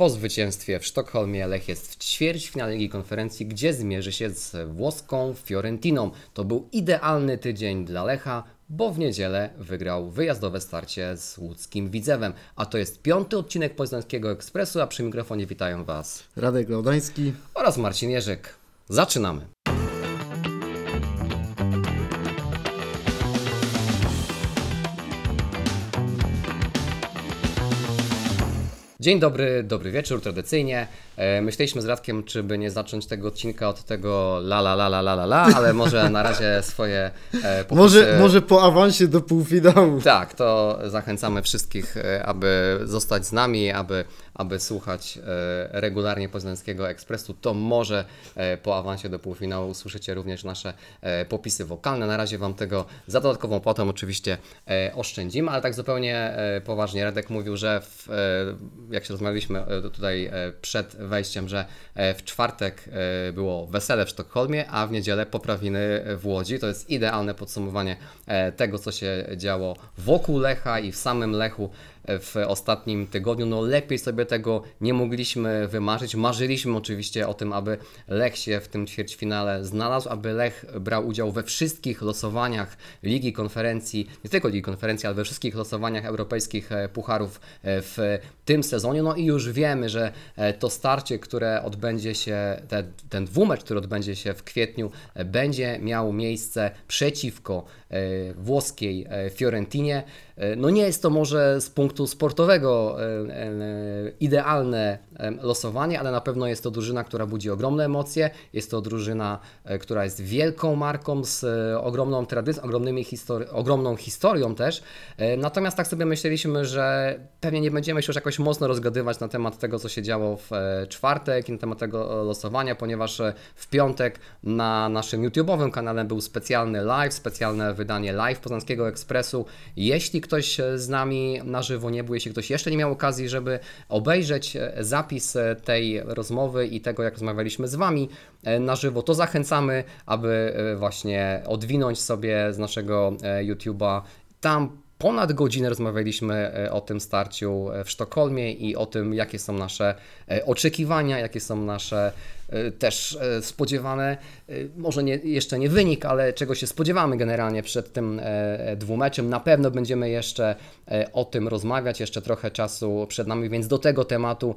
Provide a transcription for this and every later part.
Po zwycięstwie w Sztokholmie Lech jest w ćwierćfinale Ligi Konferencji, gdzie zmierzy się z włoską Fiorentiną. To był idealny tydzień dla Lecha, bo w niedzielę wygrał wyjazdowe starcie z łódzkim Widzewem. A to jest piąty odcinek Poznańskiego Ekspresu, a przy mikrofonie witają Was Radek Laudański. oraz Marcin Jerzyk. Zaczynamy. Dzień dobry, dobry wieczór, tradycyjnie. E, Myśleliśmy z Radkiem, czy by nie zacząć tego odcinka od tego la la la la la la, la ale może na razie swoje e, popisy... Może, może po awansie do półfinału. Tak, to zachęcamy wszystkich, e, aby zostać z nami, aby, aby słuchać e, regularnie Poznańskiego Ekspresu. To może e, po awansie do półfinału usłyszycie również nasze e, popisy wokalne. Na razie Wam tego za dodatkową płatą oczywiście oszczędzimy, ale tak zupełnie poważnie. Radek mówił, że w, jak się rozmawialiśmy tutaj przed wejściem, że w czwartek było wesele w Sztokholmie, a w niedzielę poprawiny w Łodzi. To jest idealne podsumowanie tego, co się działo wokół Lecha i w samym Lechu w ostatnim tygodniu. No lepiej sobie tego nie mogliśmy wymarzyć. Marzyliśmy oczywiście o tym, aby Lech się w tym ćwierćfinale znalazł, aby Lech brał udział we wszystkich losowaniach Ligi Konferencji, nie tylko Ligi Konferencji, ale we wszystkich losowaniach europejskich e, pucharów e, w tym sezonie. No i już wiemy, że e, to starcie, które odbędzie się, te, ten dwumecz, który odbędzie się w kwietniu, będzie miał miejsce przeciwko włoskiej Fiorentinie. E, No nie jest to może z punktu sportowego e, e, idealne losowanie, ale na pewno jest to drużyna, która budzi ogromne emocje. Jest to drużyna, która jest wielką marką z ogromną tradycją, ogromnymi histori- ogromną historią też. Natomiast tak sobie myśleliśmy, że pewnie nie będziemy się już jakoś mocno rozgadywać na temat tego, co się działo w czwartek i na temat tego losowania, ponieważ w piątek na naszym YouTube'owym kanale był specjalny live, specjalne wydanie live Poznańskiego Ekspresu. Jeśli ktoś e, z nami na żywo nie był, jeśli ktoś jeszcze nie miał okazji, żeby obejrzeć e, zapis e, tej rozmowy i tego, jak rozmawialiśmy z Wami na żywo, to zachęcamy, aby właśnie odwinąć sobie z naszego YouTube'a tam Ponad godzinę rozmawialiśmy e, o tym starciu e, w Sztokholmie i o tym, jakie są nasze e, oczekiwania, jakie są nasze też spodziewane, może nie, jeszcze nie wynik, ale czego się spodziewamy generalnie przed tym dwumeczem. Na pewno będziemy jeszcze o tym rozmawiać, jeszcze trochę czasu przed nami, więc do tego tematu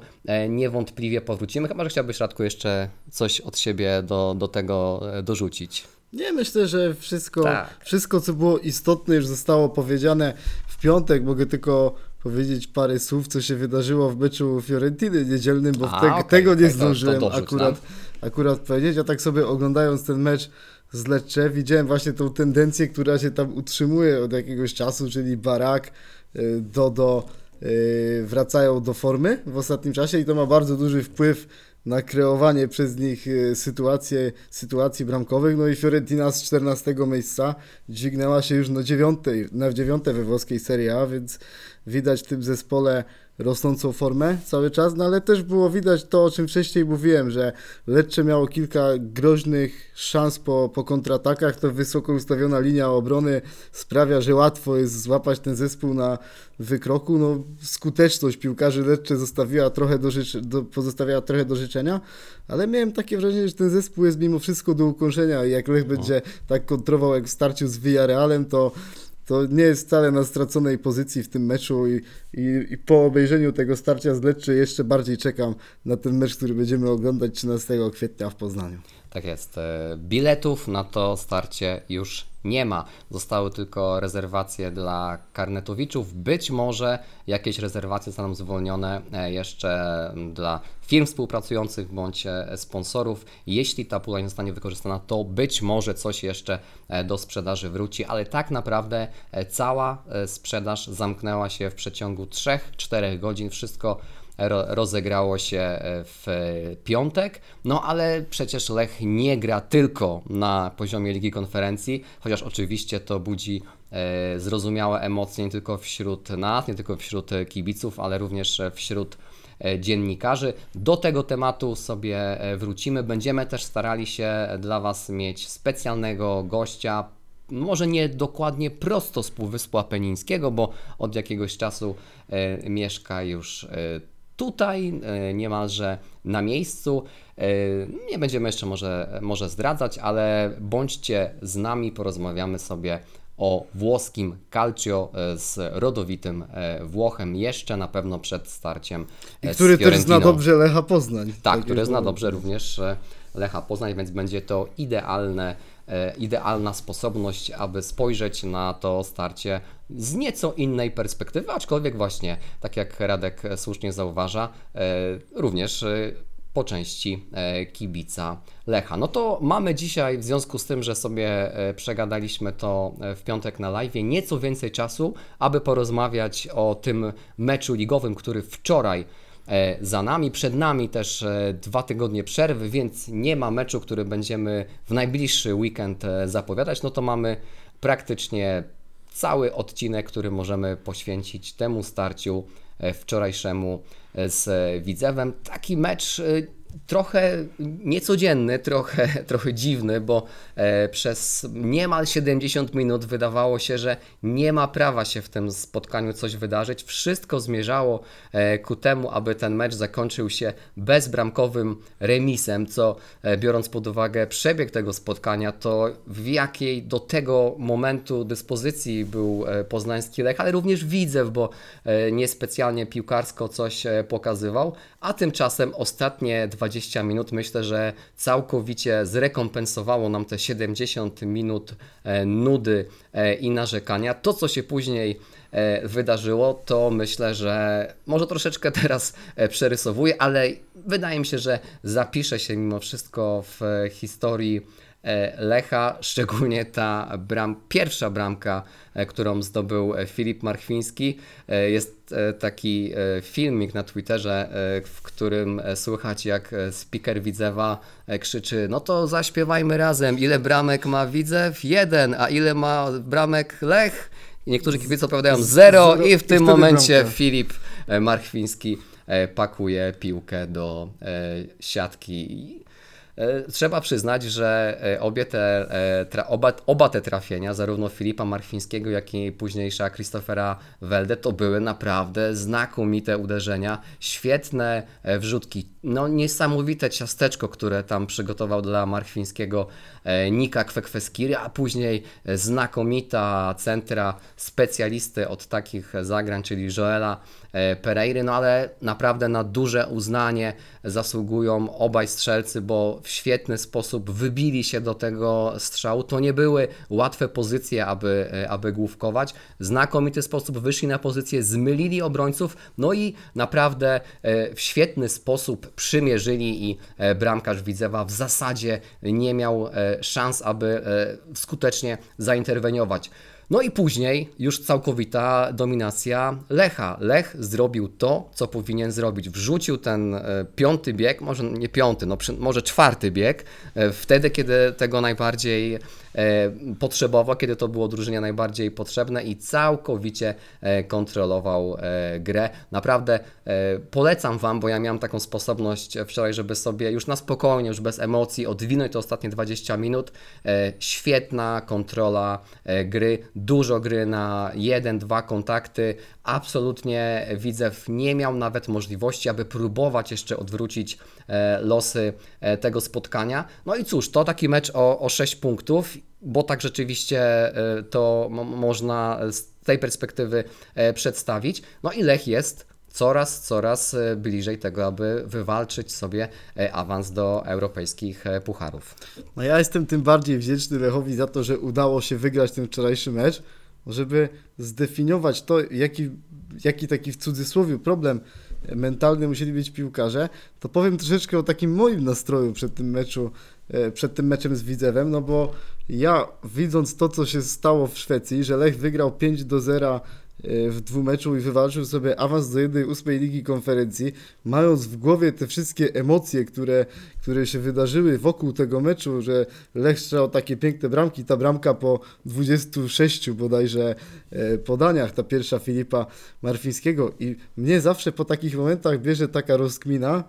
niewątpliwie powrócimy. Chyba, że chciałbyś, Radku, jeszcze coś od siebie do, do tego dorzucić. Nie, myślę, że wszystko, Tak. wszystko, co było istotne, już zostało powiedziane w piątek. Mogę tylko powiedzieć parę słów, co się wydarzyło w meczu Fiorentiny niedzielnym, bo A, te, okej, tego nie okej, to- to zdążyłem dorzuć akurat, akurat powiedzieć. A tak sobie oglądając ten mecz z Lecce, widziałem właśnie tą tendencję, która się tam utrzymuje od jakiegoś czasu, czyli Barak, y, Dodo y, wracają do formy w ostatnim czasie i to ma bardzo duży wpływ na kreowanie przez nich y, sytuacje, sytuacji bramkowych. No i Fiorentina z 14 miejsca dźwignęła się już na dziewiątej, na dziewiąte we włoskiej Serie A, więc widać w tym zespole rosnącą formę cały czas, no ale też było widać to, o czym wcześniej mówiłem, że Lecce miało kilka groźnych szans po, po kontratakach, to wysoko ustawiona linia obrony sprawia, że łatwo jest złapać ten zespół na wykroku, no skuteczność piłkarzy Lecce zostawiła trochę do, życzy, do, pozostawiała trochę do życzenia, ale miałem takie wrażenie, że ten zespół jest mimo wszystko do ukończenia. I jak Lech będzie tak kontrował jak w starciu z Villarrealem, to to nie jest wcale na straconej pozycji w tym meczu i, i, i po obejrzeniu tego starcia z Lecce jeszcze bardziej czekam na ten mecz, który będziemy oglądać 13 kwietnia w Poznaniu. Tak jest. E, Biletów na to starcie już nie ma. Zostały tylko rezerwacje dla karnetowiczów. Być może jakieś rezerwacje zostaną zwolnione e, jeszcze dla firm współpracujących bądź e, sponsorów. Jeśli ta pula nie zostanie wykorzystana, to być może coś jeszcze do sprzedaży wróci, ale tak naprawdę cała sprzedaż zamknęła się w przeciągu 3-4 godzin. Wszystko rozegrało się e, w piątek, no ale przecież Lech nie gra tylko na poziomie Ligi Konferencji, chociaż oczywiście to budzi e, zrozumiałe emocje nie tylko wśród nas, nie tylko wśród kibiców, ale również wśród e, dziennikarzy. Do tego tematu sobie wrócimy. Będziemy też starali się dla Was mieć specjalnego gościa, może nie dokładnie prosto z Półwyspu Apenińskiego, bo od jakiegoś czasu mieszka już tutaj e, niemalże na miejscu. E, Nie będziemy jeszcze może, może zdradzać, ale bądźcie z nami, porozmawiamy sobie o włoskim Calcio e, z rodowitym Włochem jeszcze na pewno przed starciem I który też zna dobrze Lecha Poznań. Tak, Jak które już zna dobrze również Lecha Poznań, więc będzie to idealne, idealna sposobność, aby spojrzeć na to starcie z nieco innej perspektywy, aczkolwiek właśnie, tak jak Radek e, słusznie zauważa, e, również e, po części e, kibica Lecha. No to mamy dzisiaj, w związku z tym, że sobie e, przegadaliśmy to e, w piątek na live, nieco więcej czasu, aby porozmawiać o tym meczu ligowym, który wczoraj e, za nami. Przed nami też e, dwa tygodnie przerwy, więc nie ma meczu, który będziemy w najbliższy weekend e, zapowiadać. No to mamy praktycznie cały odcinek, który możemy poświęcić temu starciu e, wczorajszemu e, z e, Widzewem. Taki mecz e, trochę niecodzienny, trochę, trochę dziwny, bo e, przez niemal 70 minut wydawało się, że nie ma prawa się w tym spotkaniu coś wydarzyć. Wszystko zmierzało e, ku temu, aby ten mecz zakończył się bezbramkowym remisem, co e, biorąc pod uwagę przebieg tego spotkania, to w jakiej do tego momentu dyspozycji był poznański Lech, ale również Widzew, bo niespecjalnie piłkarsko coś pokazywał, a tymczasem ostatnie 20 minut myślę, że całkowicie zrekompensowało nam te 70 minut e, nudy e, i narzekania. To, co się później e, wydarzyło, to myślę, że może troszeczkę teraz przerysowuję, ale wydaje mi się, że zapisze się mimo wszystko w historii Lecha, szczególnie ta bram, pierwsza bramka, e, którą zdobył e, Filip Marchwiński. E, Jest e, taki e, filmik na Twitterze, e, w którym e, słychać jak e, speaker Widzewa e, krzyczy no to zaśpiewajmy razem, ile bramek ma Widzew? Jeden, a ile ma bramek Lech? I niektórzy kibice opowiadają zero zero i i w tym wtedy momencie bramka. Filip e, Marchwiński e, pakuje piłkę do e, siatki. E, Trzeba przyznać, że e, obie te, e, tra, oba, oba te trafienia, zarówno Filipa Marchwińskiego, jak i późniejsza Christophera Welde, to były naprawdę znakomite uderzenia, świetne wrzutki. No niesamowite ciasteczko, które tam przygotował dla Marchwińskiego e, Nika Kwekweskiry, a później e, znakomita centra specjalisty od takich zagrań, czyli Joela e, Pereiry, no ale naprawdę na duże uznanie zasługują obaj strzelcy, bo w świetny sposób wybili się do tego strzału. To nie były łatwe pozycje, aby, e, aby główkować. W znakomity sposób wyszli na pozycję, zmylili obrońców, no i naprawdę e, w świetny sposób przymierzyli i e, bramkarz Widzewa w zasadzie nie miał e, szans, aby e, skutecznie zainterweniować. No i później już całkowita dominacja Lecha. Lech zrobił to, co powinien zrobić. Wrzucił ten e, piąty bieg, może nie piąty, no może czwarty bieg, e, wtedy, kiedy tego najbardziej e, potrzebował, kiedy to było drużynie najbardziej potrzebne i całkowicie kontrolował grę. Naprawdę polecam Wam, bo ja miałem taką sposobność wczoraj, żeby sobie już na spokojnie, już bez emocji odwinąć te ostatnie 20 minut. Świetna kontrola gry, dużo gry na jeden, dwa kontakty. Absolutnie Widzew nie miał nawet możliwości, aby próbować jeszcze odwrócić e, losy e, tego spotkania. No i cóż, to taki mecz o, o 6 punktów, bo tak rzeczywiście e, to mo- można z tej perspektywy przedstawić. No i Lech jest coraz, coraz e, bliżej tego, aby wywalczyć sobie e, awans do europejskich e, pucharów. No ja jestem tym bardziej wdzięczny Lechowi za to, że udało się wygrać ten wczorajszy mecz, żeby zdefiniować to, jaki, jaki taki w cudzysłowie problem mentalny musieli być piłkarze, to powiem troszeczkę o takim moim nastroju przed tym meczu, przed tym meczem z Widzewem, no bo ja widząc to, co się stało w Szwecji, że Lech wygrał 5 do 0 e, w dwumeczu i wywalczył sobie awans do 1-8 Ligi Konferencji, mając w głowie te wszystkie emocje, które, które się wydarzyły wokół tego meczu, że Lech strzelał takie piękne bramki, ta bramka po 26 bodajże e, podaniach, ta pierwsza Filipa Marfińskiego i mnie zawsze po takich momentach bierze taka rozkmina,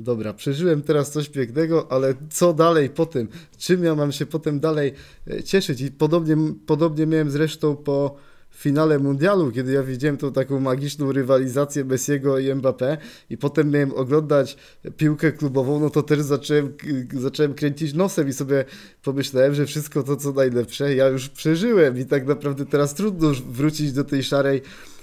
Dobra, przeżyłem teraz coś pięknego, ale co dalej po tym? Czym ja mam się potem dalej e, cieszyć? I podobnie, podobnie miałem zresztą po finale mundialu, kiedy ja widziałem tą taką magiczną rywalizację Messiego i Mbappé i potem miałem oglądać piłkę klubową, no to też zacząłem, zacząłem kręcić nosem i sobie pomyślałem, że wszystko to, co najlepsze, ja już przeżyłem i tak naprawdę teraz trudno wrócić do tej szarej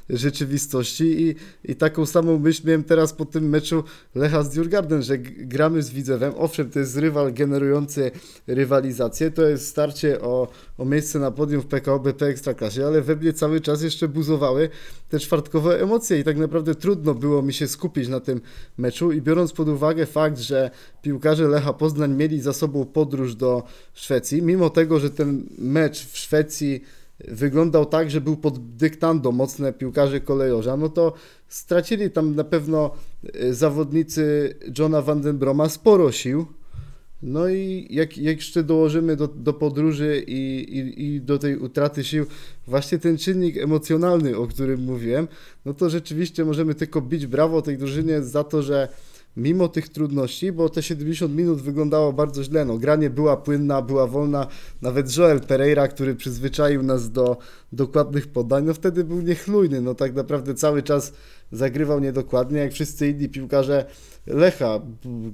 rzeczywistości i, i taką samą myśl miałem teraz po tym meczu Lecha z Djurgarden, że gramy z Widzewem, owszem to jest rywal generujący rywalizację, to jest starcie o, o miejsce na podium w PKO BP Ekstraklasie, ale we mnie cały czas jeszcze buzowały te czwartkowe emocje i tak naprawdę trudno było mi się skupić na tym meczu i biorąc pod uwagę fakt, że piłkarze Lecha Poznań mieli za sobą podróż do Szwecji, mimo tego, że ten mecz w Szwecji wyglądał tak, że był pod dyktando mocne piłkarze kolejorza, no to stracili tam na pewno e, zawodnicy Johna Vandenbroma sporo sił. No i jak, jak jeszcze dołożymy do, do podróży i, i, i do tej utraty sił właśnie ten czynnik emocjonalny, o którym mówiłem, no to rzeczywiście możemy tylko bić brawo tej drużynie za to, że mimo tych trudności, bo te 70 minut wyglądało bardzo źle, no granie była płynna, była wolna, nawet Joel Pereira, który przyzwyczaił nas do dokładnych podań, no wtedy był niechlujny, no tak naprawdę cały czas zagrywał niedokładnie, jak wszyscy inni piłkarze Lecha,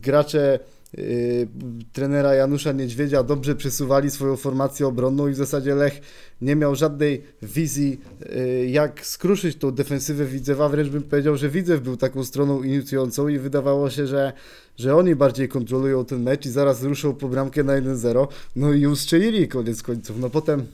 gracze yy, trenera Janusza Niedźwiedzia dobrze przesuwali swoją formację obronną i w zasadzie Lech nie miał żadnej wizji, yy, jak skruszyć tą defensywę Widzewa, wręcz bym powiedział, że Widzew był taką stroną inicjującą i wydawało się, że, że oni bardziej kontrolują ten mecz i zaraz ruszą po bramkę na 1-0, no i ustrzelili koniec końców, no potem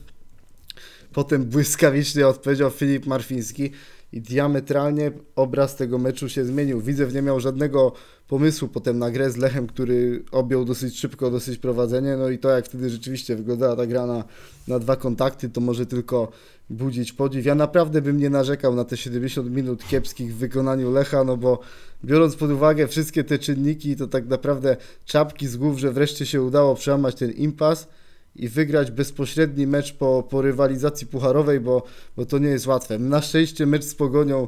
Potem błyskawicznie odpowiedział Filip Marfiński i diametralnie obraz tego meczu się zmienił. Widzew nie miał żadnego pomysłu potem na grę z Lechem, który objął dosyć szybko, dosyć prowadzenie. No i to, jak wtedy rzeczywiście wyglądała ta gra na, na dwa kontakty, to może tylko budzić podziw. Ja naprawdę bym nie narzekał na te 70 minut kiepskich w wykonaniu Lecha, no bo biorąc pod uwagę wszystkie te czynniki, to tak naprawdę czapki z głów, że wreszcie się udało przełamać ten impas i wygrać bezpośredni mecz po, po rywalizacji pucharowej, bo, bo to nie jest łatwe. Na szczęście mecz z Pogonią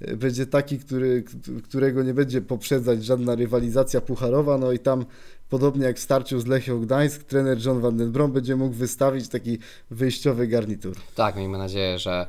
e, będzie taki, który, którego nie będzie poprzedzać żadna rywalizacja pucharowa, no i tam podobnie jak w starciu z Lechią Gdańsk, trener John van den Brom będzie mógł wystawić taki wyjściowy garnitur. Tak, miejmy nadzieję, że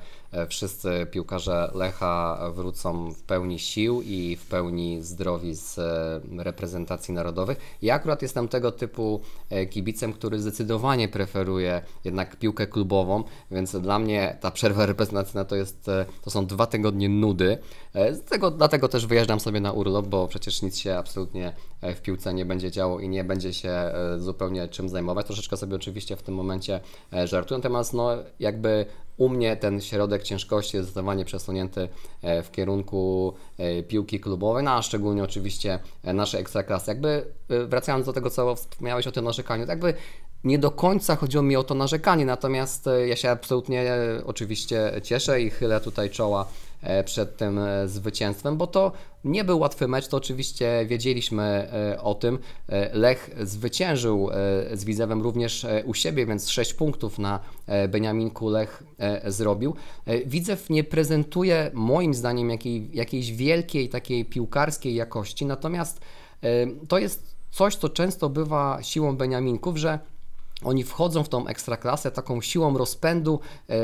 wszyscy piłkarze Lecha wrócą w pełni sił i w pełni zdrowi z e, reprezentacji narodowych. Ja akurat jestem tego typu e, kibicem, który zdecydowanie preferuje jednak piłkę klubową, więc dla mnie ta przerwa reprezentacyjna to, jest, e, to są dwa tygodnie nudy. E, tego, dlatego też wyjeżdżam sobie na urlop, bo przecież nic się absolutnie e, w piłce nie będzie działo i nie będzie się e, zupełnie czym zajmować. Troszeczkę sobie oczywiście w tym momencie e, żartuję, natomiast no jakby u mnie ten środek ciężkości jest zdecydowanie przesunięty e, w kierunku e, piłki klubowej, no a szczególnie oczywiście e, naszej ekstraklasy. Jakby wracając do tego, co wspomniałeś o tym narzekaniu, to jakby nie do końca chodziło mi o to narzekanie, natomiast ja się absolutnie oczywiście cieszę i chylę tutaj czoła przed tym e, zwycięstwem, bo to nie był łatwy mecz, to oczywiście wiedzieliśmy e, o tym. E, Lech zwyciężył e, z Widzewem również e, u siebie, więc 6 punktów na e, Beniaminku Lech e, zrobił. E, Widzew nie prezentuje moim zdaniem jakiej, jakiejś wielkiej takiej piłkarskiej jakości, natomiast e, to jest coś, co często bywa siłą Beniaminków, że oni wchodzą w tą ekstraklasę taką siłą rozpędu, e,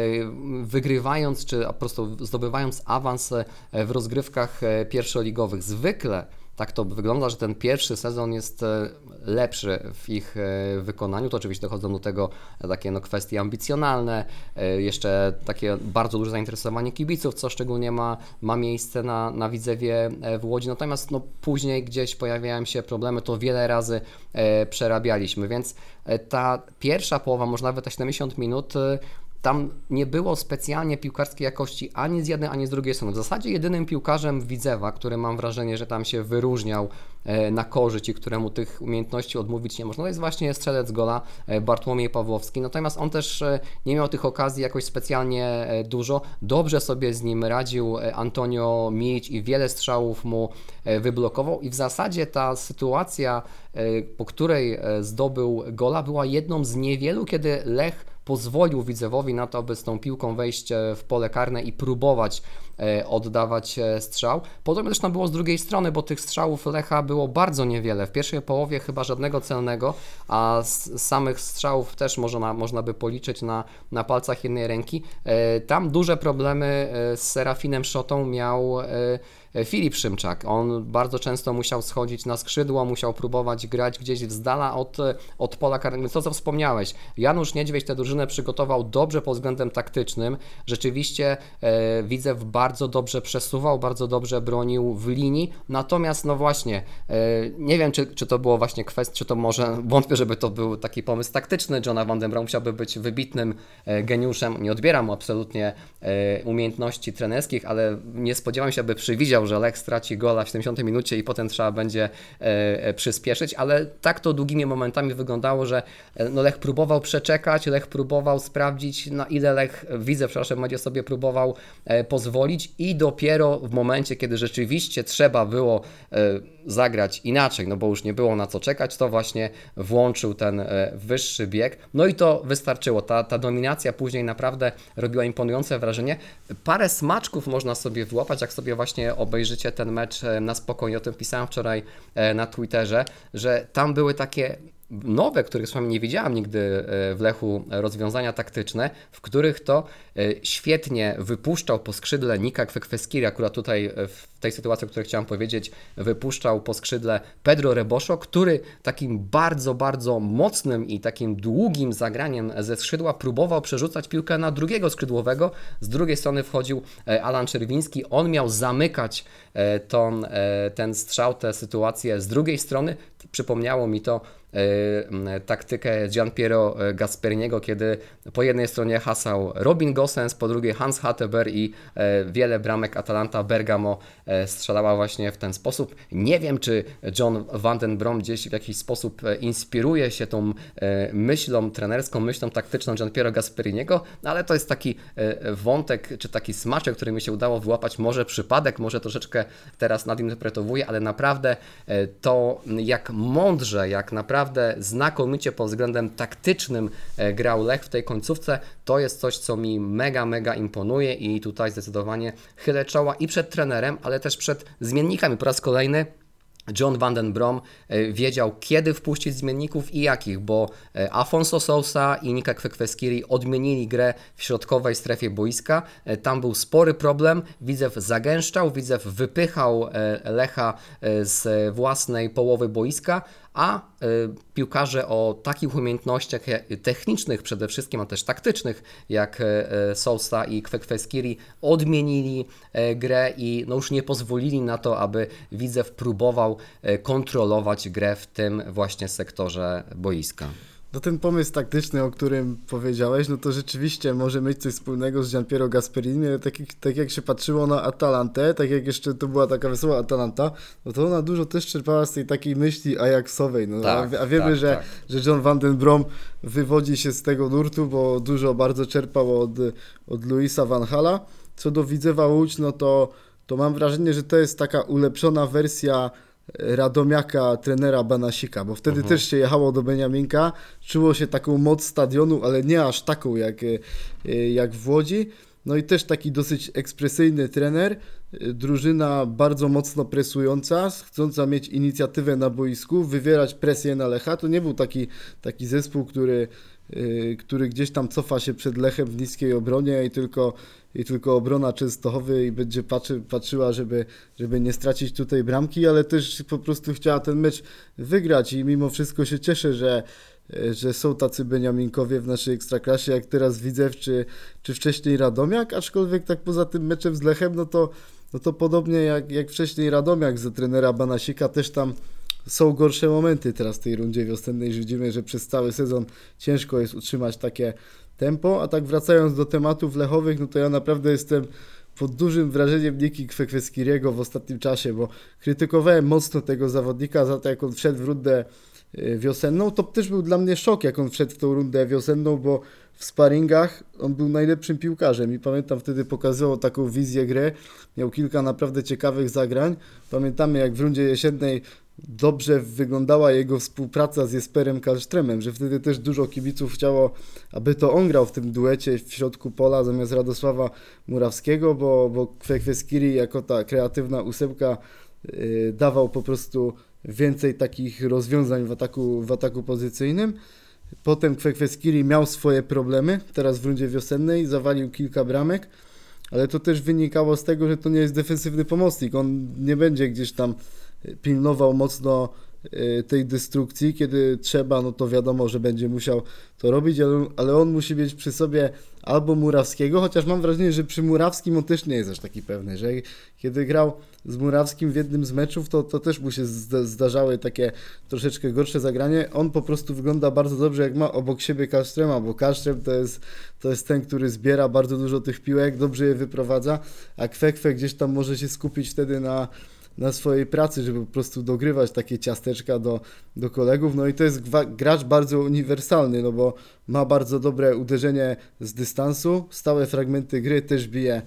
wygrywając czy po prostu zdobywając awans e, w rozgrywkach e, pierwszoligowych. Zwykle tak to wygląda, że ten pierwszy sezon jest e, lepszy w ich e, wykonaniu. To oczywiście dochodzą do tego takie no, kwestie ambicjonalne, e, jeszcze takie bardzo duże zainteresowanie kibiców, co szczególnie ma, ma miejsce na, na Widzewie w Łodzi. Natomiast no, później gdzieś pojawiają się problemy, to wiele razy przerabialiśmy, więc ta pierwsza połowa, może nawet te 70 minut, tam nie było specjalnie piłkarskiej jakości ani z jednej, ani z drugiej strony. W zasadzie jedynym piłkarzem Widzewa, który mam wrażenie, że tam się wyróżniał e, na korzyść i któremu tych umiejętności odmówić nie można, to jest właśnie strzelec gola e, Bartłomiej Pawłowski. Natomiast on też e, nie miał tych okazji jakoś specjalnie dużo. Dobrze sobie z nim radził Antonio Milic i wiele strzałów mu wyblokował i w zasadzie ta sytuacja, po której zdobył gola była jedną z niewielu, kiedy Lech pozwolił Widzewowi na to, aby z tą piłką wejść e, w pole karne i próbować e, oddawać e, strzał. Podobnie zresztą było z drugiej strony, bo tych strzałów Lecha było bardzo niewiele. W pierwszej połowie chyba żadnego celnego, a z samych strzałów też można, można by policzyć na, na palcach jednej ręki. Tam duże problemy z Serafinem Szotą miał Filip Szymczak. On bardzo często musiał schodzić na skrzydło, musiał próbować grać gdzieś z dala od, e, od pola karnego. To, co wspomniałeś, Janusz Niedźwiedź tę drużynę przygotował dobrze pod względem taktycznym. Rzeczywiście e, Widzew bardzo dobrze przesuwał, bardzo dobrze bronił w linii. Natomiast, no właśnie, e, nie wiem, czy, czy to było właśnie kwestia, czy to może, wątpię, żeby to był taki pomysł taktyczny. Johna Van den musiałby być wybitnym e, geniuszem. Nie odbieram mu absolutnie e, umiejętności trenerskich, ale nie spodziewam się, aby przewidział, że Lech straci gola w 70 minucie i potem trzeba będzie e, e, przyspieszyć, ale tak to długimi momentami wyglądało, że e, no Lech próbował przeczekać, Lech próbował sprawdzić, na ile Lech, widzę, przepraszam, będzie sobie próbował pozwolić i dopiero w momencie, kiedy rzeczywiście trzeba było zagrać inaczej, no bo już nie było na co czekać, to właśnie włączył ten wyższy bieg. No i to wystarczyło. Ta, ta dominacja później naprawdę robiła imponujące wrażenie. Parę smaczków można sobie wyłapać, jak sobie właśnie obejrzycie ten mecz e, na spokojnie. O tym pisałem wczoraj e, na Twitterze, że tam były takie nowe, których z wami nie widziałem nigdy e, w Lechu rozwiązania taktyczne, w których to świetnie wypuszczał po skrzydle Nika Kwekweskiri, akurat tutaj e, w tej sytuacji, o której chciałem powiedzieć, wypuszczał po skrzydle Pedro Reboszo, który takim bardzo, bardzo mocnym i takim długim zagraniem ze skrzydła próbował przerzucać piłkę na drugiego skrzydłowego. Z drugiej strony wchodził e, Alan Czerwiński, on miał zamykać e, e, ten strzał, tę sytuację z drugiej strony. Przypomniało mi to taktykę Gianpiero e, Gasperiniego, kiedy po jednej stronie hasał Robin Gosens, po drugiej Hans Hatteber i wiele bramek Atalanta Bergamo strzelała właśnie w ten sposób. Nie wiem, czy John Van den Brom gdzieś w jakiś sposób e, inspiruje się tą e, myślą trenerską, myślą taktyczną Gianpiero Gasperiniego, no ale to jest taki e, wątek, czy taki smaczek, który mi się udało wyłapać. Może przypadek, może troszeczkę teraz nadinterpretowuję, ale naprawdę e, to jak mądrze, jak naprawdę znakomicie pod względem taktycznym e, grał Lech w tej końcówce, to jest coś, co mi mega, mega imponuje i tutaj zdecydowanie chylę czoła i przed trenerem, ale też przed zmiennikami. Po raz kolejny John Van den Brom e, wiedział, kiedy wpuścić zmienników i jakich, bo e, Afonso Sousa i Nika Kwekweskiri odmienili grę w środkowej strefie boiska. E, Tam był spory problem. Widzew zagęszczał, Widzew wypychał Lecha z własnej połowy boiska, a e, piłkarze o takich umiejętnościach technicznych przede wszystkim, a też taktycznych, jak e, e, Sousa i Kwekweskiri, odmienili e, grę i no już nie pozwolili na to, aby Widzew próbował kontrolować grę w tym właśnie sektorze boiska. No ten pomysł taktyczny, o którym powiedziałeś, no to rzeczywiście może mieć coś wspólnego z Gianpiero Gasperinim, tak, jak- tak jak się patrzyło na Atalantę, tak jak jeszcze to była taka wesoła Atalanta, no to ona dużo też czerpała z tej takiej myśli ajaxowej, no Tak, a, a wiemy, tak, że, tak. że John Van den Brom wywodzi się z tego nurtu, bo dużo bardzo czerpał od, od Luisa Van Hala. Co do Widzewa Łódź, no to, to mam wrażenie, że to jest taka ulepszona wersja Radomiaka, trenera Banasika, bo wtedy Mhm. też się jechało do Beniaminka, czuło się taką moc stadionu, ale nie aż taką jak, e, jak w Łodzi. No i też taki dosyć ekspresyjny trener, drużyna bardzo mocno presująca, chcąca mieć inicjatywę na boisku, wywierać presję na Lecha. To nie był taki, taki zespół, który, który gdzieś tam cofa się przed Lechem w niskiej obronie i tylko, i tylko obrona Częstochowy i będzie patrzy, patrzyła, żeby, żeby nie stracić tutaj bramki, ale też po prostu chciała ten mecz wygrać. I mimo wszystko się cieszę, że, że są tacy Beniaminkowie w naszej ekstraklasie, jak teraz Widzew czy, czy wcześniej Radomiak, aczkolwiek tak poza tym meczem z Lechem, no to, no to podobnie jak, jak wcześniej Radomiak za trenera Banasika, też tam są gorsze momenty teraz w tej rundzie wiosennej, widzimy, że przez cały sezon ciężko jest utrzymać takie tempo, a tak wracając do tematów lechowych, no to ja naprawdę jestem pod dużym wrażeniem Niki Kwekweskiriego w ostatnim czasie, bo krytykowałem mocno tego zawodnika za to, jak on wszedł w rundę y, wiosenną. To też był dla mnie szok, jak on wszedł w tą rundę wiosenną, bo w sparingach on był najlepszym piłkarzem i pamiętam wtedy pokazywał taką wizję gry, miał kilka naprawdę ciekawych zagrań. Pamiętamy jak w rundzie jesiennej dobrze wyglądała jego współpraca z Jesperem Kalsztremem, że wtedy też dużo kibiców chciało, aby to on grał w tym duecie w środku pola zamiast Radosława Murawskiego, bo, bo Kwekweskiri jako ta kreatywna ósemka yy, dawał po prostu więcej takich rozwiązań w ataku, w ataku pozycyjnym. Potem Kwekweskiri miał swoje problemy, teraz w rundzie wiosennej zawalił kilka bramek, ale to też wynikało z tego, że to nie jest defensywny pomocnik. On nie będzie gdzieś tam pilnował mocno y, tej destrukcji, kiedy trzeba, no to wiadomo, że będzie musiał to robić, ale, ale on musi mieć przy sobie albo Murawskiego, chociaż mam wrażenie, że przy Murawskim on też nie jest aż taki pewny, że kiedy grał z Murawskim w jednym z meczów, to, to też mu się zda- zdarzały takie troszeczkę gorsze zagranie. On po prostu wygląda bardzo dobrze, jak ma obok siebie Kasztrema, bo Kasztrem to jest, to jest ten, który zbiera bardzo dużo tych piłek, dobrze je wyprowadza, a Kwekwe gdzieś tam może się skupić wtedy na na swojej pracy, żeby po prostu dogrywać takie ciasteczka do, do kolegów. No i to jest gracz bardzo uniwersalny, no bo ma bardzo dobre uderzenie z dystansu, stałe fragmenty gry też bije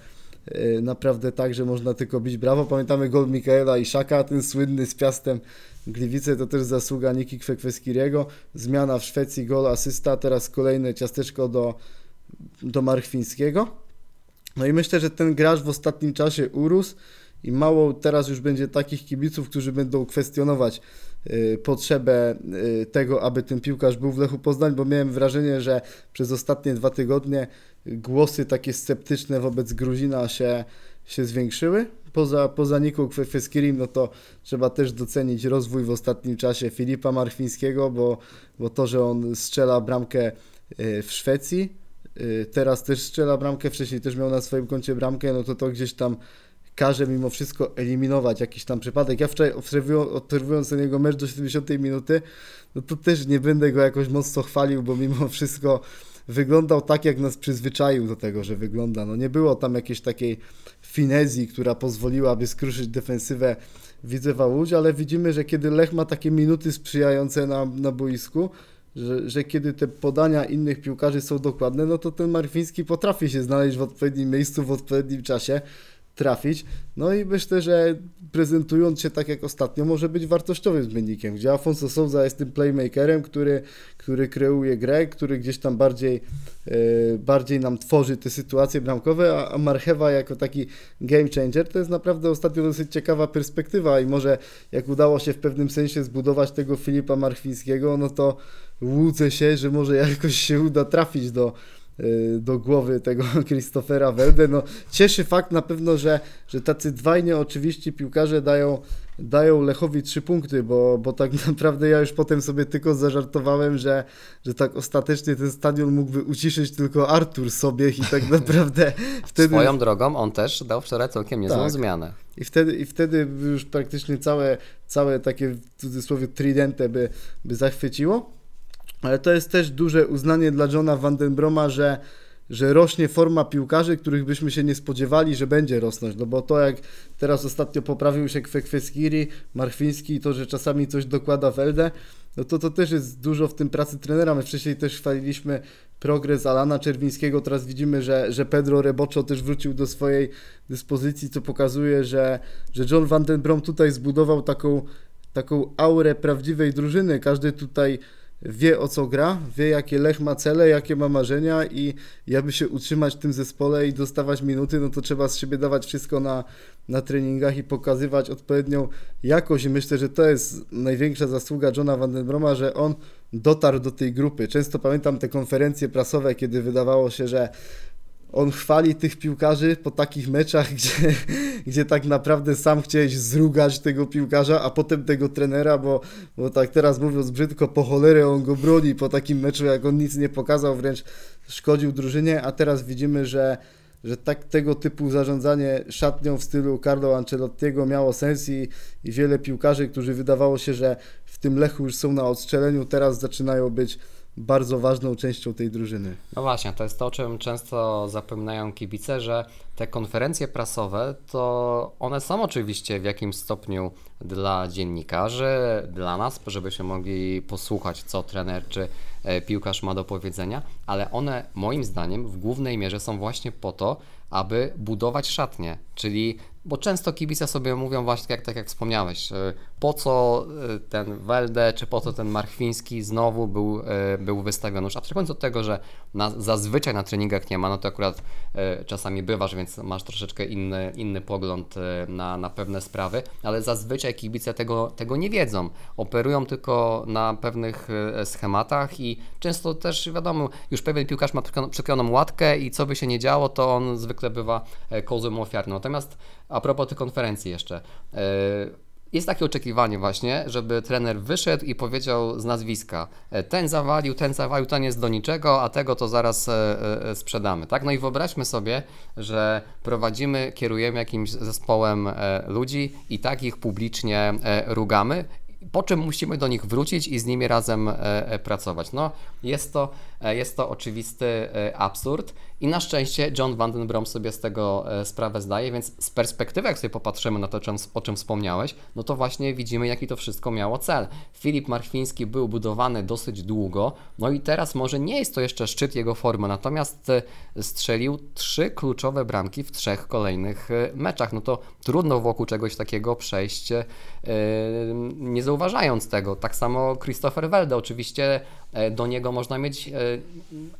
yy, naprawdę tak, że można tylko bić brawo. Pamiętamy gol Mikaela i ten słynny z Piastem Gliwice, to też zasługa Niki Kwekweskiriego. Zmiana w Szwecji, gol, asysta, teraz kolejne ciasteczko do, do Marchwińskiego. No i myślę, że ten gracz w ostatnim czasie urósł i mało teraz już będzie takich kibiców, którzy będą kwestionować y, potrzebę y, tego, aby ten piłkarz był w Lechu Poznań, bo miałem wrażenie, że przez ostatnie dwa tygodnie głosy takie sceptyczne wobec Gruzina się, się zwiększyły. Poza, poza Niką Kwekwieskirim, no to trzeba też docenić rozwój w ostatnim czasie Filipa Marchwińskiego, bo, bo to, że on strzela bramkę y, w Szwecji, teraz też strzela bramkę, wcześniej też miał na swoim koncie bramkę, no to to gdzieś tam każe mimo wszystko eliminować jakiś tam przypadek. Ja wczoraj obserwując, ten jego mecz do 70 minuty, no to też nie będę go jakoś mocno chwalił, bo mimo wszystko wyglądał tak, jak nas przyzwyczaił do tego, że wygląda. No nie było tam jakiejś takiej finezji, która pozwoliłaby skruszyć defensywę Widzewa Łódź, ale widzimy, że kiedy Lech ma takie minuty sprzyjające na, na boisku, że, że kiedy te podania innych piłkarzy są dokładne, no to ten Marfiński potrafi się znaleźć w odpowiednim miejscu, w odpowiednim czasie trafić. No i myślę, że prezentując się tak jak ostatnio, może być wartościowym zmiennikiem, gdzie Afonso Souza jest tym playmakerem, który, który kreuje grę, który gdzieś tam bardziej, e, bardziej nam tworzy te sytuacje bramkowe, a, Marchewa jako taki game changer to jest naprawdę ostatnio dosyć ciekawa perspektywa i może jak udało się w pewnym sensie zbudować tego Filipa Marchwińskiego, no to łudzę się, że może jakoś się uda trafić do, do głowy tego Christophera Welde. No, cieszy fakt na pewno, że, że tacy dwaj nieoczywiści piłkarze dają, dają Lechowi trzy punkty, bo, bo tak naprawdę ja już potem sobie tylko zażartowałem, że, że tak ostatecznie ten stadion mógłby uciszyć tylko Artur sobie i tak naprawdę wtedy... Swoją drogą on też dał wczoraj całkiem niezłą Tak. zmianę. I wtedy, I wtedy już praktycznie całe, całe takie w cudzysłowie tridente by, by zachwyciło. Ale to jest też duże uznanie dla Johna Vandenbroma, że, że rośnie forma piłkarzy, których byśmy się nie spodziewali, że będzie rosnąć. No bo to jak teraz ostatnio poprawił się Kwekweskiri, Marchwiński i to, że czasami coś dokłada Welde, no to to też jest dużo w tym pracy trenera. My wcześniej też chwaliliśmy progres Alana Czerwińskiego, teraz widzimy, że, że Pedro Reboczo też wrócił do swojej dyspozycji, co pokazuje, że, że John Van Den Brom tutaj zbudował taką, taką aurę prawdziwej drużyny. Każdy tutaj wie o co gra, wie jakie Lech ma cele, jakie ma marzenia i aby się utrzymać w tym zespole i dostawać minuty, no to trzeba z siebie dawać wszystko na, na treningach i pokazywać odpowiednią jakość i myślę, że to jest największa zasługa Johna Van Den Broma, że on dotarł do tej grupy. Często pamiętam te konferencje prasowe, kiedy wydawało się, że on chwali tych piłkarzy po takich meczach, gdzie, gdzie tak naprawdę sam chciałeś zrugać tego piłkarza, a potem tego trenera, bo, bo tak teraz mówiąc brzydko, po cholerę on go broni po takim meczu, jak on nic nie pokazał, wręcz szkodził drużynie, a teraz widzimy, że, że tak tego typu zarządzanie szatnią w stylu Carlo Ancelottiego miało sens i, i wiele piłkarzy, którzy wydawało się, że w tym Lechu już są na odstrzeleniu, teraz zaczynają być bardzo ważną częścią tej drużyny. No właśnie, to jest to, o czym często zapominają kibice, że te konferencje prasowe, to one są oczywiście w jakimś stopniu dla dziennikarzy, dla nas, żebyśmy mogli posłuchać, co trener czy e, piłkarz ma do powiedzenia, ale one moim zdaniem w głównej mierze są właśnie po to, aby budować szatnie, czyli bo często kibice sobie mówią właśnie, jak, tak jak wspomniałeś, e, po co e, ten Welde, czy po co ten Marchwiński znowu był, e, był wystawiony. Już abstrahując od tego, że na, zazwyczaj na treningach nie ma, no to akurat czasami bywasz, więc masz troszeczkę inny, inny pogląd na, na pewne sprawy, ale zazwyczaj kibice tego, tego nie wiedzą. Operują tylko na pewnych schematach i często też wiadomo, już pewien piłkarz ma przyklejoną łatkę i co by się nie działo, to on zwykle bywa e, kozłem ofiarnym. Natomiast a propos tych konferencji jeszcze. e, Jest takie oczekiwanie właśnie, żeby trener wyszedł i powiedział z nazwiska e, ten zawalił, ten zawalił, ten jest do niczego, a tego to zaraz e, sprzedamy, tak? No i wyobraźmy sobie, że prowadzimy, kierujemy jakimś zespołem ludzi i tak ich publicznie rugamy, po czym musimy do nich wrócić i z nimi razem pracować. No, jest to, jest to oczywisty e, absurd i na szczęście John Van Den Brom sobie z tego e, sprawę zdaje, więc z perspektywy, jak sobie popatrzymy na to, o czym wspomniałeś, no to właśnie widzimy, jaki to wszystko miało cel. Filip Marchwiński był budowany dosyć długo, no i teraz może nie jest to jeszcze szczyt jego formy, natomiast e, strzelił trzy kluczowe bramki w trzech kolejnych e, meczach. No to trudno wokół czegoś takiego przejść, e, nie zauważając tego. Tak samo Christopher Welde, oczywiście e, do niego można mieć e,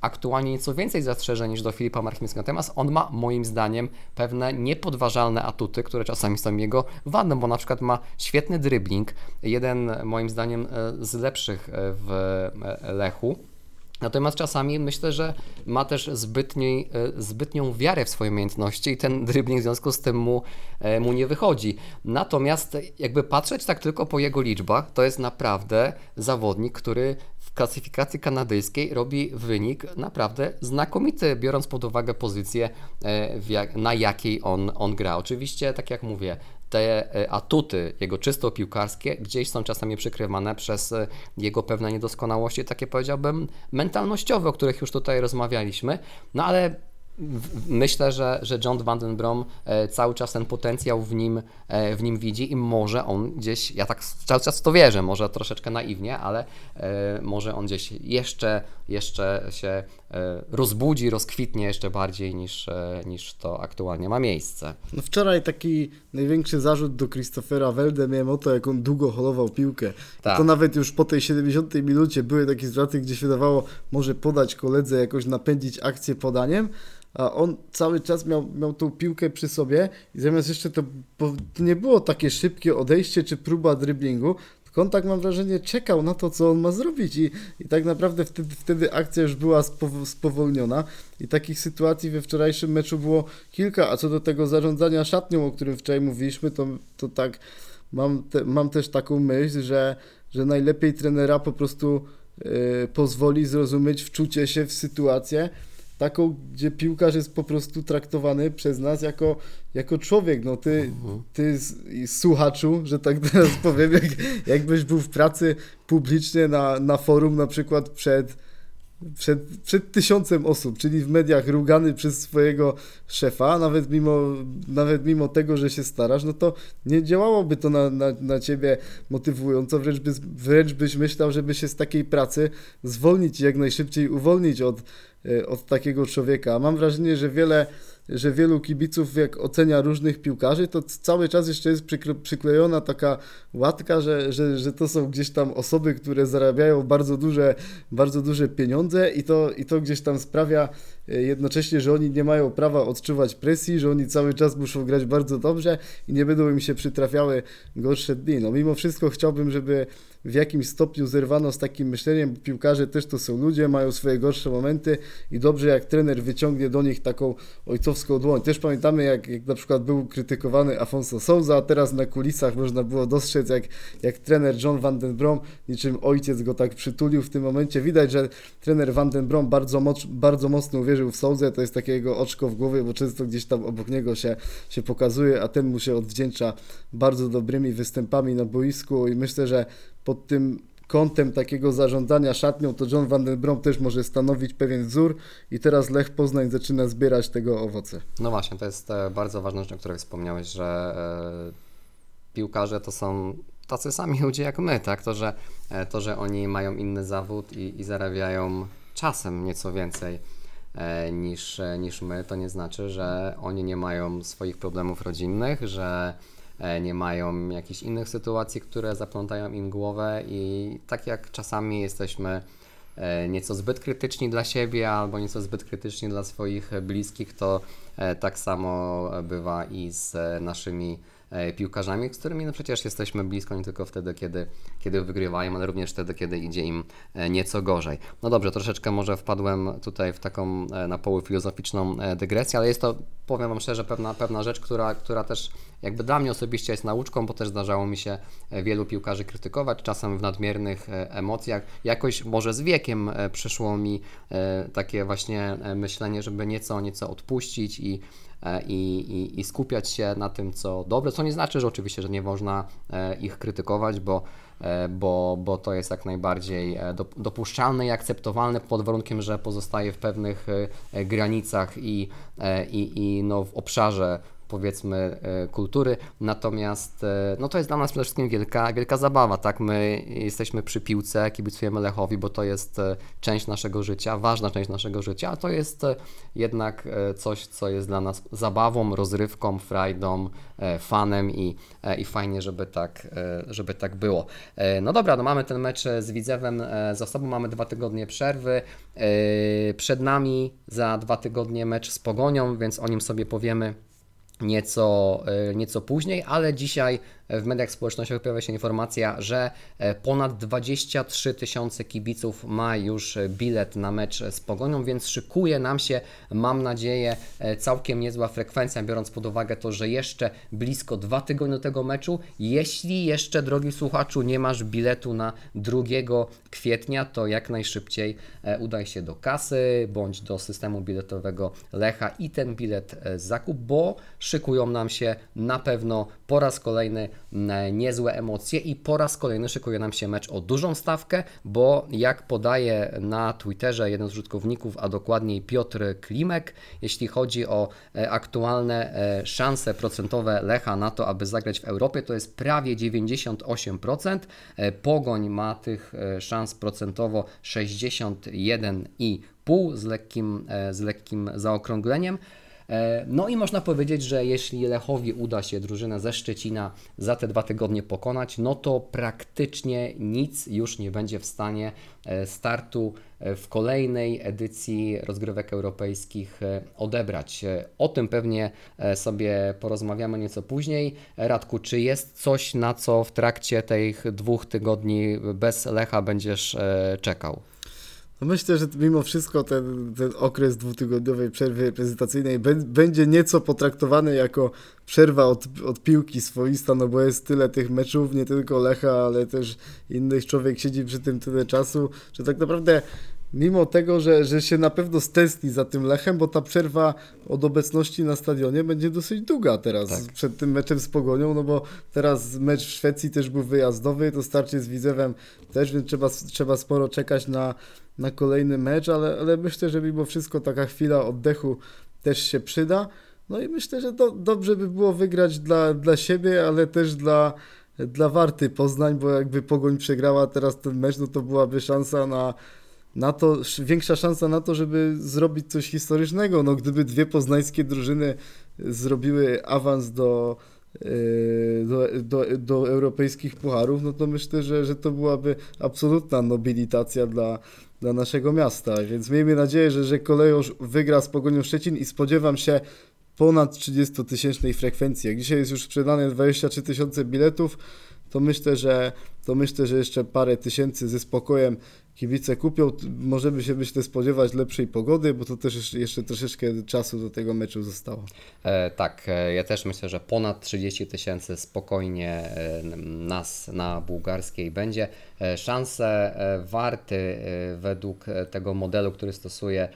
aktualnie nieco więcej zastrzeżeń niż do Filipa Marchwińskiego. Natomiast on ma moim zdaniem pewne niepodważalne atuty, które czasami są jego wadą, bo na przykład ma świetny dribbling, jeden moim zdaniem e, z lepszych e, w e, Lechu. Natomiast czasami myślę, że ma też zbytniej, e, zbytnią wiarę w swoje umiejętności i ten dribbling w związku z tym mu, e, mu nie wychodzi. Natomiast jakby patrzeć tak tylko po jego liczbach, to jest naprawdę zawodnik, który klasyfikacji kanadyjskiej robi wynik naprawdę znakomity, biorąc pod uwagę pozycję, e, na jakiej on, on gra. Oczywiście, tak jak mówię, te e, atuty jego czysto piłkarskie gdzieś są czasami przykrywane przez e, jego pewne niedoskonałości, takie powiedziałbym mentalnościowe, o których już tutaj rozmawialiśmy, no ale myślę, że, że John Van Den Brom e, cały czas ten potencjał w nim, e, w nim widzi i może on gdzieś, ja tak cały czas to wierzę, może troszeczkę naiwnie, ale e, może on gdzieś jeszcze, jeszcze się rozbudzi, rozkwitnie jeszcze bardziej niż, niż to aktualnie ma miejsce. No wczoraj taki największy zarzut do Christophera Welde miałem o to, jak on długo holował piłkę. Tak. To nawet już po tej 70 minucie były takie zwroty, gdzie się dawało, może podać koledze, jakoś napędzić akcję podaniem, a on cały czas miał, miał tą piłkę przy sobie i zamiast jeszcze to, to nie było takie szybkie odejście czy próba driblingu, tylko on tak mam wrażenie czekał na to, co on ma zrobić i, i tak naprawdę wtedy, wtedy akcja już była spow- spowolniona i takich sytuacji we wczorajszym meczu było kilka, a co do tego zarządzania szatnią, o którym wczoraj mówiliśmy, to, to tak mam, te, mam też taką myśl, że, że najlepiej trenera po prostu e, pozwoli zrozumieć wczucie się w sytuację, taką, gdzie piłkarz jest po prostu traktowany przez nas jako, jako człowiek. No ty, ty s- i słuchaczu, że tak teraz powiem, jak, jakbyś był w pracy publicznie na, na forum na przykład przed, przed, przed tysiącem osób, czyli w mediach rugany przez swojego szefa, nawet mimo, nawet mimo tego, że się starasz, no to nie działałoby to na, na, na ciebie motywująco, wręcz, by, wręcz byś myślał, żeby się z takiej pracy zwolnić i jak najszybciej uwolnić od, e, od takiego człowieka. Mam wrażenie, że wiele że wielu kibiców, jak ocenia różnych piłkarzy, to cały czas jeszcze jest przykle- przyklejona taka łatka, że, że, że to są gdzieś tam osoby, które zarabiają bardzo duże, bardzo duże pieniądze i to, i to gdzieś tam sprawia jednocześnie, że oni nie mają prawa odczuwać presji, że oni cały czas muszą grać bardzo dobrze i nie będą im się przytrafiały gorsze dni. No mimo wszystko chciałbym, żeby w jakimś stopniu zerwano z takim myśleniem, piłkarze też to są ludzie, mają swoje gorsze momenty i dobrze jak trener wyciągnie do nich taką ojcowską dłoń. Też pamiętamy jak, jak na przykład był krytykowany Afonso Souza, a teraz na kulisach można było dostrzec jak, jak trener John Van Den Brom, niczym ojciec go tak przytulił w tym momencie. Widać, że trener Van Den Brom bardzo, moc, bardzo mocno uwierzył w Souzę, to jest takie jego oczko w głowie, bo często gdzieś tam obok niego się, się pokazuje, a ten mu się odwdzięcza bardzo dobrymi występami na boisku i myślę, że pod tym kątem takiego zarządzania szatnią, to John Van Den Brom też może stanowić pewien wzór i teraz Lech Poznań zaczyna zbierać tego owoce. No właśnie, to jest e, bardzo ważna rzecz, o której wspomniałeś, że e, piłkarze to są tacy sami ludzie jak my, tak? To, że, e, to, że oni mają inny zawód i, i zarabiają czasem nieco więcej niż, e, niż my, to nie znaczy, że oni nie mają swoich problemów rodzinnych, że e, nie mają jakichś innych sytuacji, które zaplątają im głowę i tak jak czasami jesteśmy e, nieco zbyt krytyczni dla siebie albo nieco zbyt krytyczni dla swoich bliskich, to e, tak samo bywa i z e, naszymi e, piłkarzami, z którymi no przecież jesteśmy blisko nie tylko wtedy, kiedy, kiedy wygrywają, ale również wtedy, kiedy idzie im e, nieco gorzej. No dobrze, troszeczkę może wpadłem tutaj w taką e, na poły filozoficzną e, dygresję, ale jest to, powiem Wam szczerze, pewna, pewna rzecz, która, która też jakby dla mnie osobiście jest nauczką, bo też zdarzało mi się e, wielu piłkarzy krytykować, czasem w nadmiernych e, emocjach. Jakoś może z wiekiem e, przyszło mi takie właśnie myślenie, żeby nieco, nieco odpuścić i i, i, i skupiać się na tym, co dobre, co nie znaczy, że oczywiście, że nie można ich krytykować, bo, bo, bo to jest jak najbardziej dop- dopuszczalne i akceptowalne pod warunkiem, że pozostaje w pewnych granicach i, i, i no, w obszarze powiedzmy e, kultury, natomiast e, no to jest dla nas przede wszystkim wielka, wielka zabawa, tak, my jesteśmy przy piłce, kibicujemy Lechowi, bo to jest e, część naszego życia, ważna część naszego życia, a to jest jednak coś, co jest dla nas zabawą, rozrywką, frajdą, fanem i, i fajnie, żeby tak, żeby tak było. No dobra, no mamy ten mecz z Widzewem za sobą, mamy dwa tygodnie przerwy, przed nami za dwa tygodnie mecz z Pogonią, więc o nim sobie powiemy nieco, e, nieco później, ale dzisiaj w mediach społecznościowych pojawia się informacja, że e, ponad 23 tysiące kibiców ma już bilet na mecz z Pogonią, więc szykuje nam się, mam nadzieję, e, całkiem niezła frekwencja, biorąc pod uwagę to, że jeszcze blisko dwa tygodnie do tego meczu. Jeśli jeszcze, drogi słuchaczu, nie masz biletu na 2 kwietnia, to jak najszybciej e, udaj się do kasy bądź do systemu biletowego Lecha i ten bilet e, zakup, bo szykują nam się na pewno po raz kolejny niezłe emocje i po raz kolejny szykuje nam się mecz o dużą stawkę, bo jak podaje na Twitterze jeden z użytkowników, a dokładniej Piotr Klimek, jeśli chodzi o e, aktualne e, szanse procentowe Lecha na to, aby zagrać w Europie, to jest prawie 98%. E, Pogoń ma tych e, szans procentowo 61,5 z lekkim, e, z lekkim zaokrągleniem. E, No i można powiedzieć, że jeśli Lechowi uda się drużynę ze Szczecina za te dwa tygodnie pokonać, no to praktycznie nic już nie będzie w stanie e, startu e, w kolejnej edycji rozgrywek europejskich odebrać. O tym pewnie sobie porozmawiamy nieco później. Radku, czy jest coś, na co w trakcie tych dwóch tygodni bez Lecha będziesz czekał? No myślę, że mimo wszystko ten, ten okres dwutygodniowej przerwy reprezentacyjnej bę- będzie nieco potraktowany jako przerwa od, od piłki swoista, no bo jest tyle tych meczów, nie tylko Lecha, ale też innych. Człowiek siedzi przy tym tyle czasu, że tak naprawdę mimo tego, że, że się na pewno stęskni za tym Lechem, bo ta przerwa od obecności na stadionie będzie dosyć długa teraz Tak. przed tym meczem z Pogonią, no bo teraz mecz w Szwecji też był wyjazdowy, to starcie z Widzewem też, więc trzeba, trzeba sporo czekać na, na kolejny mecz, ale, ale myślę, że mimo wszystko taka chwila oddechu też się przyda. No i myślę, że do, dobrze by było wygrać dla, dla siebie, ale też dla, dla Warty Poznań, bo jakby Pogoń przegrała teraz ten mecz, no to byłaby szansa na, na to, sz- większa szansa na to, żeby zrobić coś historycznego. No gdyby dwie poznańskie drużyny zrobiły awans do, yy, do, do, do europejskich pucharów, no to myślę, że, że to byłaby absolutna nobilitacja dla, dla naszego miasta. Więc miejmy nadzieję, że, że kolejorz wygra z Pogonią Szczecin i spodziewam się ponad 30-tysięcznej frekwencji. Jak dzisiaj jest już sprzedane 23 tysiące biletów, to myślę, że to myślę, że jeszcze parę tysięcy ze spokojem kibice kupią. Możemy się myślę spodziewać lepszej pogody, bo to też jeszcze- troszeczkę czasu do tego meczu zostało. E, tak, e, ja też myślę, że ponad 30 tysięcy spokojnie e, nas na bułgarskiej będzie. E, szanse warty według tego modelu, który stosuje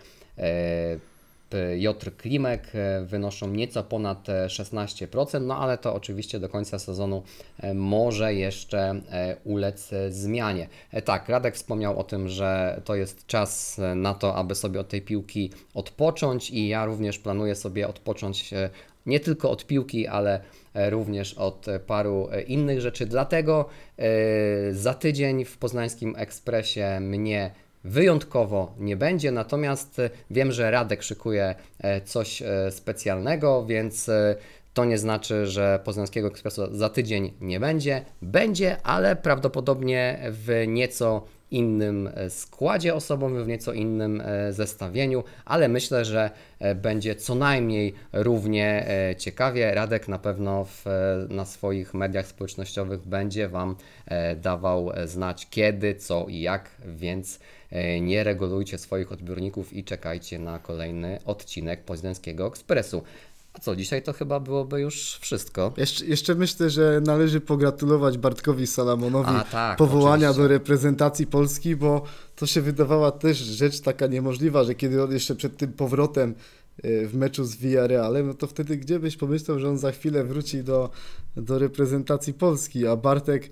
e, Piotr Klimek e, wynoszą nieco ponad e, 16%, no ale to oczywiście do końca sezonu e, może jeszcze e, ulec e, zmianie. E, Tak, Radek wspomniał o tym, że to jest czas e, na to, aby sobie od tej piłki odpocząć i ja również planuję sobie odpocząć e, nie tylko od piłki, ale e, również od e, paru e, innych rzeczy. Dlatego e, za tydzień w Poznańskim Ekspresie mnie wyjątkowo nie będzie, natomiast e, wiem, że Radek szykuje e, coś e, specjalnego, więc to nie znaczy, że Poznańskiego Ekspresu za tydzień nie będzie. Będzie, ale prawdopodobnie w nieco innym składzie osobowym, w nieco innym zestawieniu, ale myślę, że będzie co najmniej równie ciekawie. Radek na pewno w, na swoich mediach społecznościowych będzie Wam dawał znać kiedy, co i jak, więc nie regulujcie swoich odbiorników i czekajcie na kolejny odcinek Poznańskiego Ekspresu. A co, dzisiaj to chyba byłoby już wszystko. Jeszcze, jeszcze myślę, że należy pogratulować Bartkowi Salamonowi A, tak, powołania oczywiście. do reprezentacji Polski, bo to się wydawała też rzecz taka niemożliwa, że kiedy on jeszcze przed tym powrotem e, w meczu z Villarrealem, no to wtedy gdzie byś pomyślał, że on za chwilę wróci do, do reprezentacji Polski, a Bartek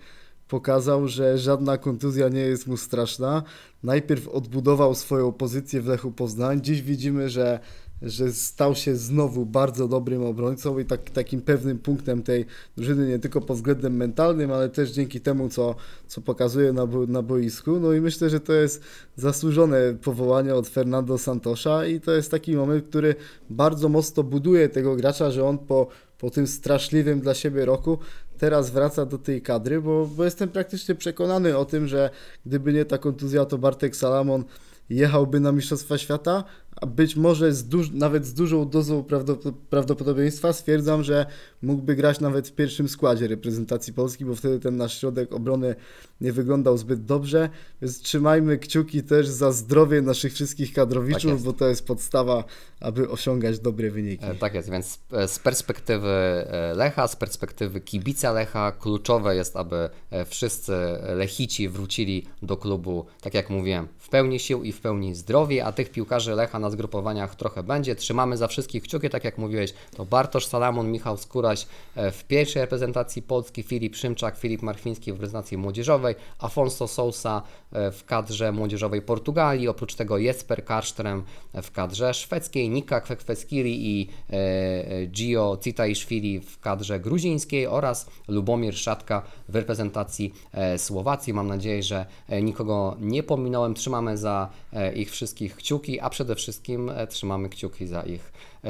pokazał, że żadna kontuzja nie jest mu straszna. Najpierw odbudował swoją pozycję w Lechu Poznań. Dziś widzimy, że, że stał się znowu bardzo dobrym obrońcą i tak, takim pewnym punktem tej drużyny, nie tylko pod względem mentalnym, ale też dzięki temu, co, co pokazuje na, na boisku. No i myślę, że to jest zasłużone powołanie od Fernando Santosza i to jest taki moment, który bardzo mocno buduje tego gracza, że on po, po tym straszliwym dla siebie roku teraz wraca do tej kadry, bo, bo jestem praktycznie przekonany o tym, że gdyby nie ta kontuzja, to Bartek Salamon jechałby na Mistrzostwa Świata, a być może z duż, nawet z dużą dozą prawdop- prawdopodobieństwa stwierdzam, że mógłby grać nawet w pierwszym składzie reprezentacji Polski, bo wtedy ten nasz środek obrony nie wyglądał zbyt dobrze, więc trzymajmy kciuki też za zdrowie naszych wszystkich Tak kadrowiczów, jest. bo to jest podstawa, aby osiągać dobre wyniki. E, Tak jest, więc e, z perspektywy e, Lecha, z perspektywy kibica Lecha, kluczowe jest, aby wszyscy Lechici wrócili do klubu, tak jak mówiłem, w pełni sił i w pełni zdrowi, a tych piłkarzy Lecha na zgrupowaniach trochę będzie. Trzymamy za wszystkich kciuki, tak jak mówiłeś, to Bartosz Salamon, Michał Skóraś e, w pierwszej reprezentacji Polski, Filip Szymczak, Filip Marchwiński w reprezentacji młodzieżowej, Afonso Sousa e, w kadrze młodzieżowej Portugalii, oprócz tego Jesper Karsztrem w kadrze szwedzkiej, Nika Kwekweskiri i e, e, Gio Citaiszwili w kadrze gruzińskiej oraz Lubomir Szatka w reprezentacji e, Słowacji. Mam nadzieję, że e, nikogo nie pominąłem. Trzymamy za e, ich wszystkich kciuki, a przede wszystkim e, trzymamy kciuki za ich e,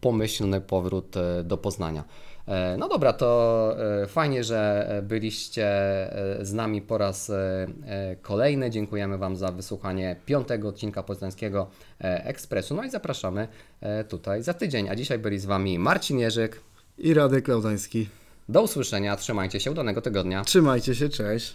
pomyślny powrót e, do Poznania. No dobra, to fajnie, że byliście z nami po raz kolejny. Dziękujemy Wam za wysłuchanie piątego odcinka Poznańskiego Ekspresu. No i zapraszamy tutaj za tydzień. A dzisiaj byli z Wami Marcin Jerzyk. I Radek Klaudański. Do usłyszenia, trzymajcie się, udanego tygodnia. Trzymajcie się, cześć.